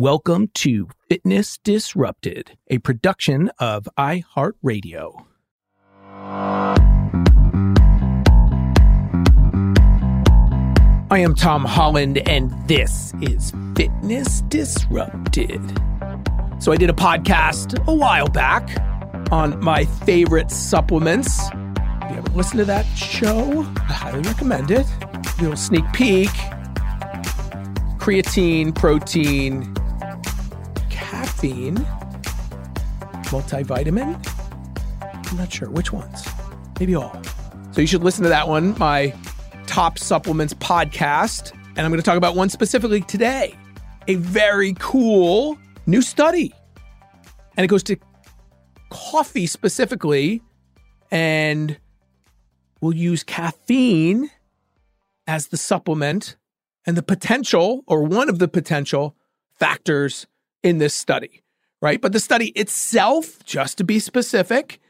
Welcome to Fitness Disrupted, a production of iHeartRadio. I am Tom Holland, and this is Fitness Disrupted. So, I did a podcast a while back on my favorite supplements. If you haven't listened to that show, I highly recommend it. A little sneak peek creatine, protein, caffeine, multivitamin. I'm not sure which ones. Maybe all. So you should listen to that one, my top supplements podcast. And I'm going to talk about one specifically today. A very cool new study. And it goes to coffee specifically. And we'll use caffeine as the supplement and the potential, or one of the potential factors in this study, right? But the study itself, just to be specific,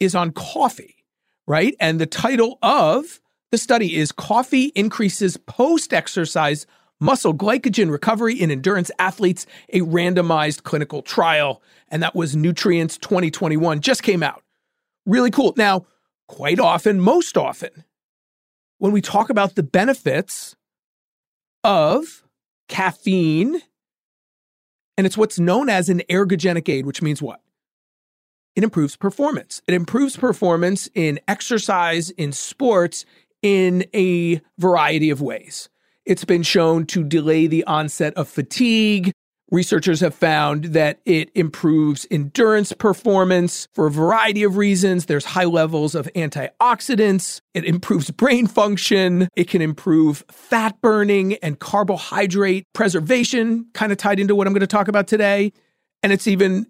is on coffee, right? And the title of the study is Coffee Increases Post Exercise Muscle Glycogen Recovery in Endurance Athletes, a randomized clinical trial. And that was Nutrients 2021, just came out. Really cool. Now, quite often, most often, when we talk about the benefits of caffeine and it's what's known as an ergogenic aid, which means what? It improves performance. It improves performance in exercise, in sports, in a variety of ways. It's been shown to delay the onset of fatigue, Researchers have found that it improves endurance performance for a variety of reasons. There's high levels of antioxidants. It improves brain function. It can improve fat burning and carbohydrate preservation, kind of tied into what I'm going to talk about today. And it's even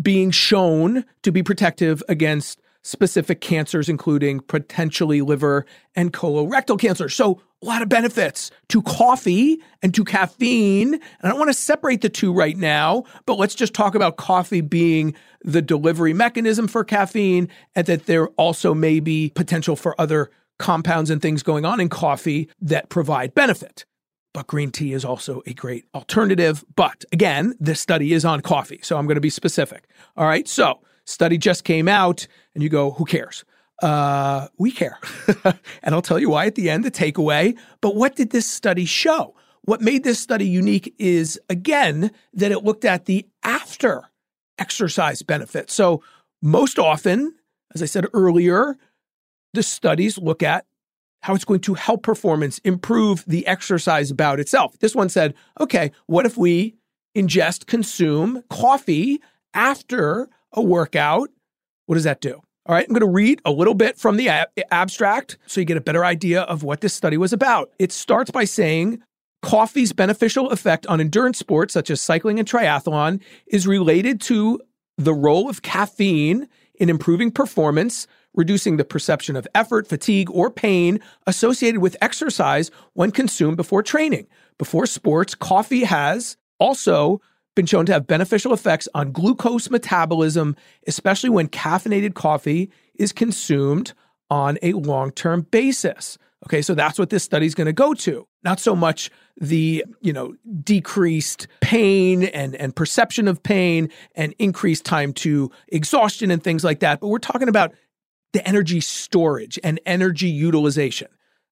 being shown to be protective against specific cancers, including potentially liver and colorectal cancer. So, a lot of benefits to coffee and to caffeine. And I don't want to separate the two right now, but let's just talk about coffee being the delivery mechanism for caffeine and that there also may be potential for other compounds and things going on in coffee that provide benefit. But green tea is also a great alternative. But again, this study is on coffee. So I'm going to be specific. All right. So, study just came out and you go, who cares? Uh, we care. and I'll tell you why at the end, the takeaway. But what did this study show? What made this study unique is, again, that it looked at the after exercise benefit. So, most often, as I said earlier, the studies look at how it's going to help performance, improve the exercise bout itself. This one said, okay, what if we ingest, consume coffee after a workout? What does that do? All right, I'm going to read a little bit from the ab- abstract so you get a better idea of what this study was about. It starts by saying coffee's beneficial effect on endurance sports such as cycling and triathlon is related to the role of caffeine in improving performance, reducing the perception of effort, fatigue, or pain associated with exercise when consumed before training. Before sports, coffee has also been shown to have beneficial effects on glucose metabolism, especially when caffeinated coffee is consumed on a long term basis. Okay, so that's what this study is going to go to. Not so much the, you know, decreased pain and, and perception of pain and increased time to exhaustion and things like that, but we're talking about the energy storage and energy utilization.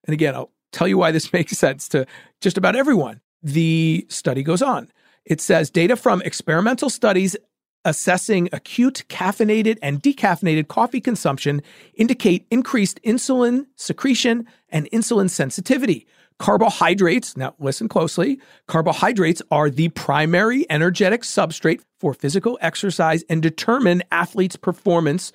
And again, I'll tell you why this makes sense to just about everyone. The study goes on. It says data from experimental studies assessing acute caffeinated and decaffeinated coffee consumption indicate increased insulin secretion and insulin sensitivity. Carbohydrates, now listen closely, carbohydrates are the primary energetic substrate for physical exercise and determine athletes' performance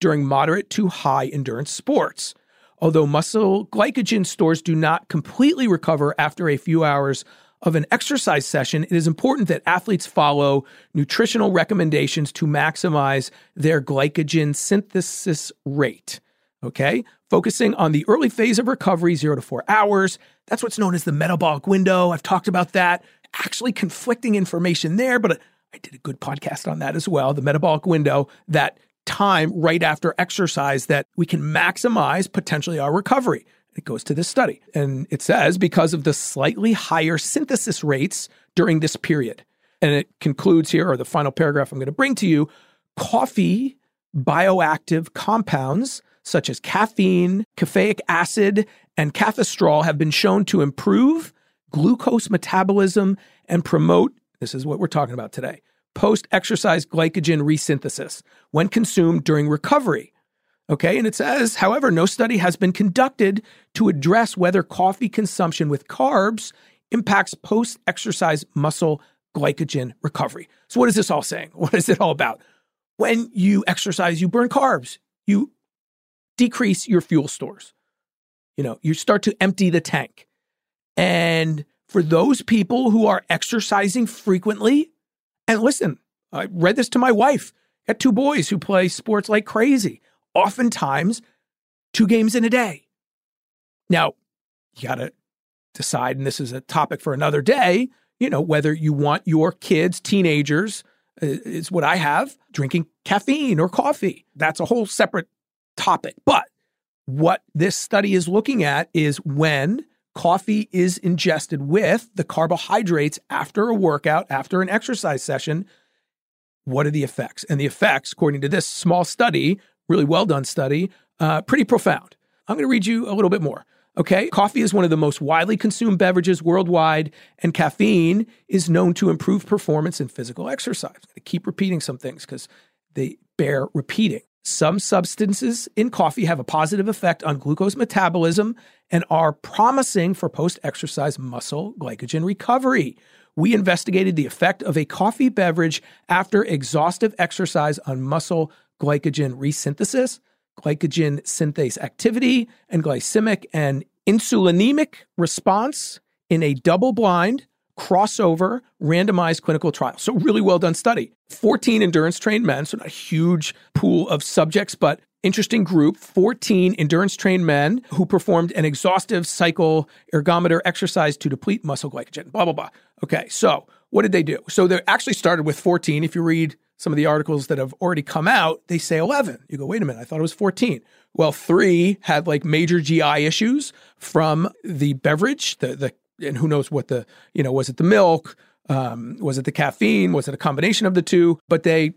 during moderate to high endurance sports. Although muscle glycogen stores do not completely recover after a few hours of an exercise session, it is important that athletes follow nutritional recommendations to maximize their glycogen synthesis rate. Okay, focusing on the early phase of recovery, zero to four hours. That's what's known as the metabolic window. I've talked about that. Actually, conflicting information there, but I did a good podcast on that as well. The metabolic window, that time right after exercise that we can maximize potentially our recovery. It goes to this study. And it says because of the slightly higher synthesis rates during this period. And it concludes here, or the final paragraph I'm going to bring to you coffee bioactive compounds such as caffeine, caffeic acid, and cafestol have been shown to improve glucose metabolism and promote this is what we're talking about today post exercise glycogen resynthesis when consumed during recovery. Okay, and it says, however, no study has been conducted to address whether coffee consumption with carbs impacts post exercise muscle glycogen recovery. So, what is this all saying? What is it all about? When you exercise, you burn carbs, you decrease your fuel stores. You know, you start to empty the tank. And for those people who are exercising frequently, and listen, I read this to my wife. I Got two boys who play sports like crazy oftentimes two games in a day. Now, you got to decide, and this is a topic for another day, you know, whether you want your kids, teenagers, uh, is what I have, drinking caffeine or coffee. That's a whole separate topic. But what this study is looking at is when coffee is ingested with the carbohydrates after a workout, after an exercise session, what are the effects? And the effects, according to this small study, really well done study, uh, pretty profound. I'm going to read you a little bit more. Okay, coffee is one of the most widely consumed beverages worldwide, and caffeine is known to improve performance in physical exercise. I keep repeating some things because they bear repeating. Some substances in coffee have a positive effect on glucose metabolism and are promising for post exercise muscle glycogen recovery. We investigated the effect of a coffee beverage after exhaustive exercise on muscle glycogen resynthesis, glycogen synthase activity, and glycemic and insulinemic response in a double blind, crossover, randomized clinical trial. So, really well done study. 14 endurance trained men, so not a huge pool of subjects, but interesting group 14 endurance trained men who performed an exhaustive cycle ergometer exercise to deplete muscle glycogen, blah, blah, blah. Okay, so what did they do? So they actually started with 14. If you read some of the articles that have already come out, they say 11. You go, wait a minute, I thought it was 14. Well, three had like major GI issues from the beverage, the, the and who knows what the, you know, was it the milk? Um, was it the caffeine? Was it a combination of the two? But they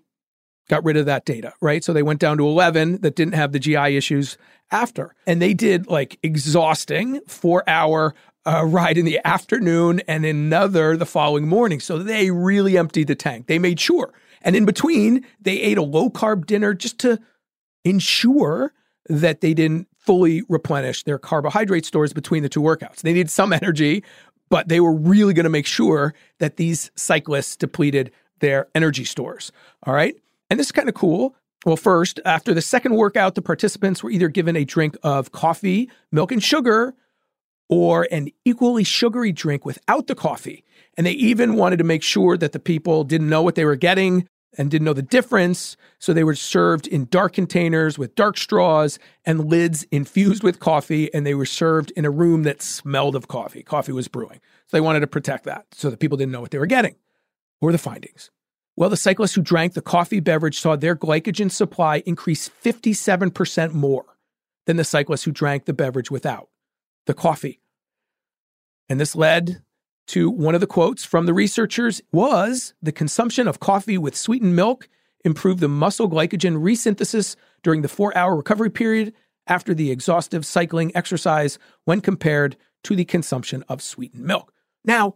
got rid of that data, right? So they went down to 11 that didn't have the GI issues after. And they did like exhausting four hour uh, ride in the afternoon and another the following morning. So they really emptied the tank. They made sure and in between, they ate a low carb dinner just to ensure that they didn't fully replenish their carbohydrate stores between the two workouts. They needed some energy, but they were really going to make sure that these cyclists depleted their energy stores. All right. And this is kind of cool. Well, first, after the second workout, the participants were either given a drink of coffee, milk, and sugar, or an equally sugary drink without the coffee. And they even wanted to make sure that the people didn't know what they were getting and didn't know the difference. So they were served in dark containers with dark straws and lids infused with coffee. And they were served in a room that smelled of coffee. Coffee was brewing. So they wanted to protect that so that people didn't know what they were getting What were the findings. Well, the cyclists who drank the coffee beverage saw their glycogen supply increase 57% more than the cyclists who drank the beverage without the coffee. And this led to one of the quotes from the researchers was the consumption of coffee with sweetened milk improved the muscle glycogen resynthesis during the 4-hour recovery period after the exhaustive cycling exercise when compared to the consumption of sweetened milk. Now,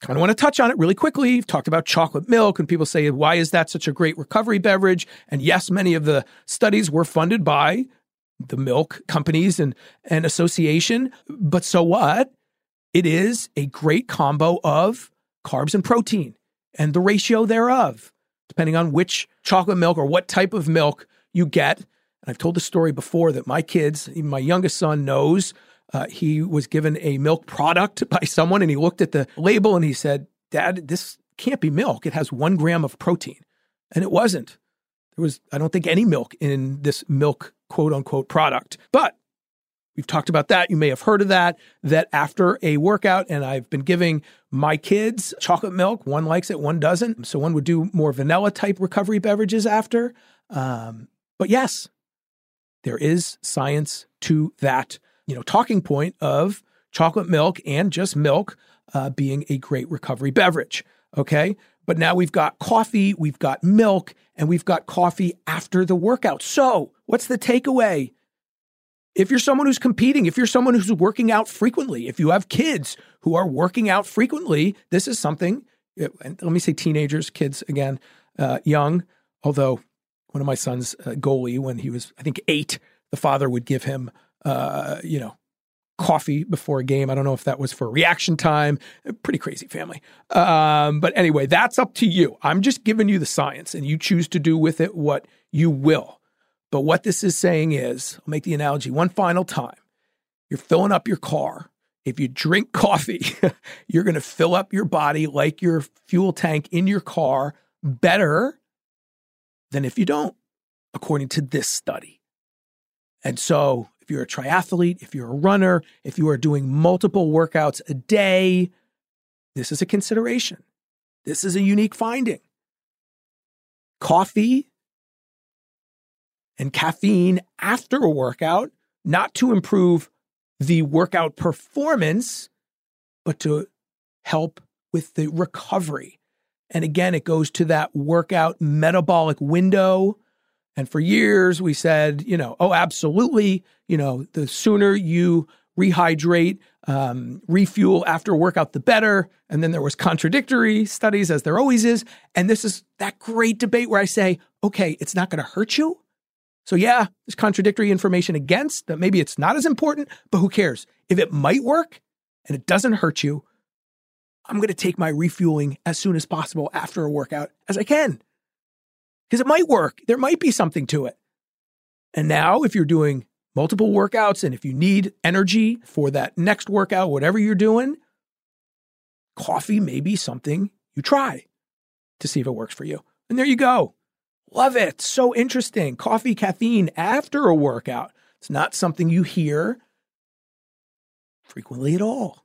kind of want to touch on it really quickly. You've talked about chocolate milk, and people say, why is that such a great recovery beverage? And yes, many of the studies were funded by the milk companies and, and association. But so what? It is a great combo of carbs and protein and the ratio thereof, depending on which chocolate milk or what type of milk you get. And I've told the story before that my kids, even my youngest son, knows uh, he was given a milk product by someone and he looked at the label and he said, Dad, this can't be milk. It has one gram of protein. And it wasn't. There was, I don't think, any milk in this milk quote unquote product. But we've talked about that. You may have heard of that, that after a workout, and I've been giving my kids chocolate milk. One likes it, one doesn't. So one would do more vanilla type recovery beverages after. Um, but yes, there is science to that you know, talking point of chocolate milk and just milk uh, being a great recovery beverage. Okay. But now we've got coffee, we've got milk, and we've got coffee after the workout. So, what's the takeaway? If you're someone who's competing, if you're someone who's working out frequently, if you have kids who are working out frequently, this is something, let me say teenagers, kids again, uh, young, although one of my son's uh, goalie, when he was, I think, eight, the father would give him uh, you know, coffee before a game. I don't know if that was for reaction time. Pretty crazy family. Um, but anyway, that's up to you. I'm just giving you the science and you choose to do with it what you will. But what this is saying is, I'll make the analogy one final time. You're filling up your car. If you drink coffee, you're going to fill up your body like your fuel tank in your car better than if you don't, according to this study. And so if you're a triathlete, if you're a runner, if you are doing multiple workouts a day, this is a consideration. This is a unique finding. Coffee and caffeine after a workout, not to improve the workout performance, but to help with the recovery. And again, it goes to that workout metabolic window and for years, we said, you know, oh, absolutely, you know, the sooner you rehydrate, um, refuel after a workout, the better. And then there was contradictory studies, as there always is. And this is that great debate where I say, okay, it's not going to hurt you. So yeah, there's contradictory information against that. Maybe it's not as important, but who cares? If it might work and it doesn't hurt you, I'm going to take my refueling as soon as possible after a workout as I can because it might work. There might be something to it. And now, if you're doing multiple workouts and if you need energy for that next workout, whatever you're doing, coffee may be something you try to see if it works for you. And there you go. Love it. So interesting. Coffee, caffeine after a workout. It's not something you hear frequently at all.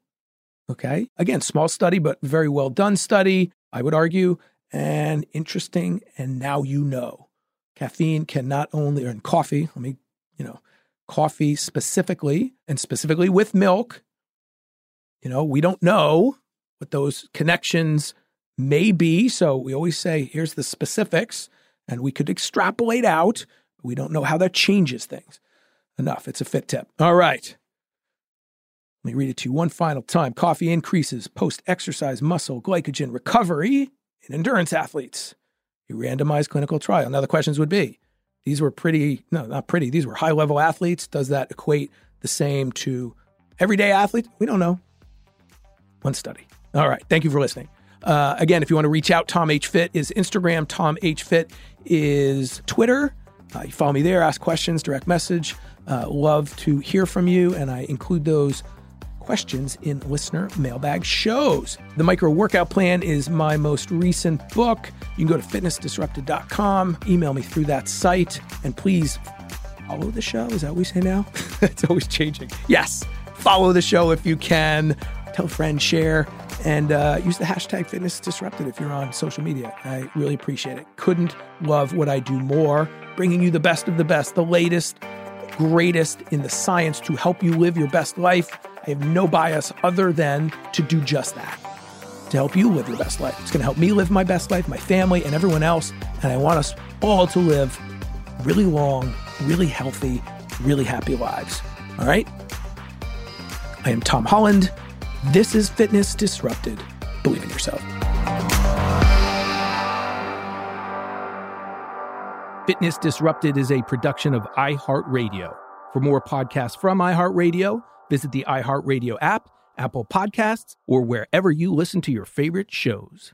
Okay. Again, small study, but very well done study. I would argue and interesting. And now you know. Caffeine can not only, or in coffee, let me, you know, coffee specifically, and specifically with milk, you know, we don't know what those connections may be. So we always say, here's the specifics, and we could extrapolate out. We don't know how that changes things. Enough. It's a fit tip. All right. Let me read it to you one final time. Coffee increases post exercise muscle glycogen recovery in endurance athletes. A randomized clinical trial. Now, the questions would be These were pretty, no, not pretty. These were high level athletes. Does that equate the same to everyday athletes? We don't know. One study. All right. Thank you for listening. Uh, again, if you want to reach out, Tom H Fit is Instagram. Tom H Fit is Twitter. Uh, you follow me there, ask questions, direct message. Uh, love to hear from you, and I include those questions in listener mailbag shows. The Micro Workout Plan is my most recent book. You can go to fitnessdisrupted.com, email me through that site, and please follow the show. Is that what we say now? it's always changing. Yes, follow the show if you can. Tell a friend, share, and uh, use the hashtag Fitness Disrupted if you're on social media. I really appreciate it. Couldn't love what I do more, bringing you the best of the best, the latest, greatest in the science to help you live your best life. I have no bias other than to do just that, to help you live your best life. It's going to help me live my best life, my family, and everyone else. And I want us all to live really long, really healthy, really happy lives. All right? I am Tom Holland. This is Fitness Disrupted. Believe in yourself. Fitness Disrupted is a production of iHeartRadio. For more podcasts from iHeartRadio, visit the iHeartRadio app, Apple Podcasts, or wherever you listen to your favorite shows.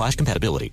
slash compatibility.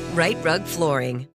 Rite Rug Flooring.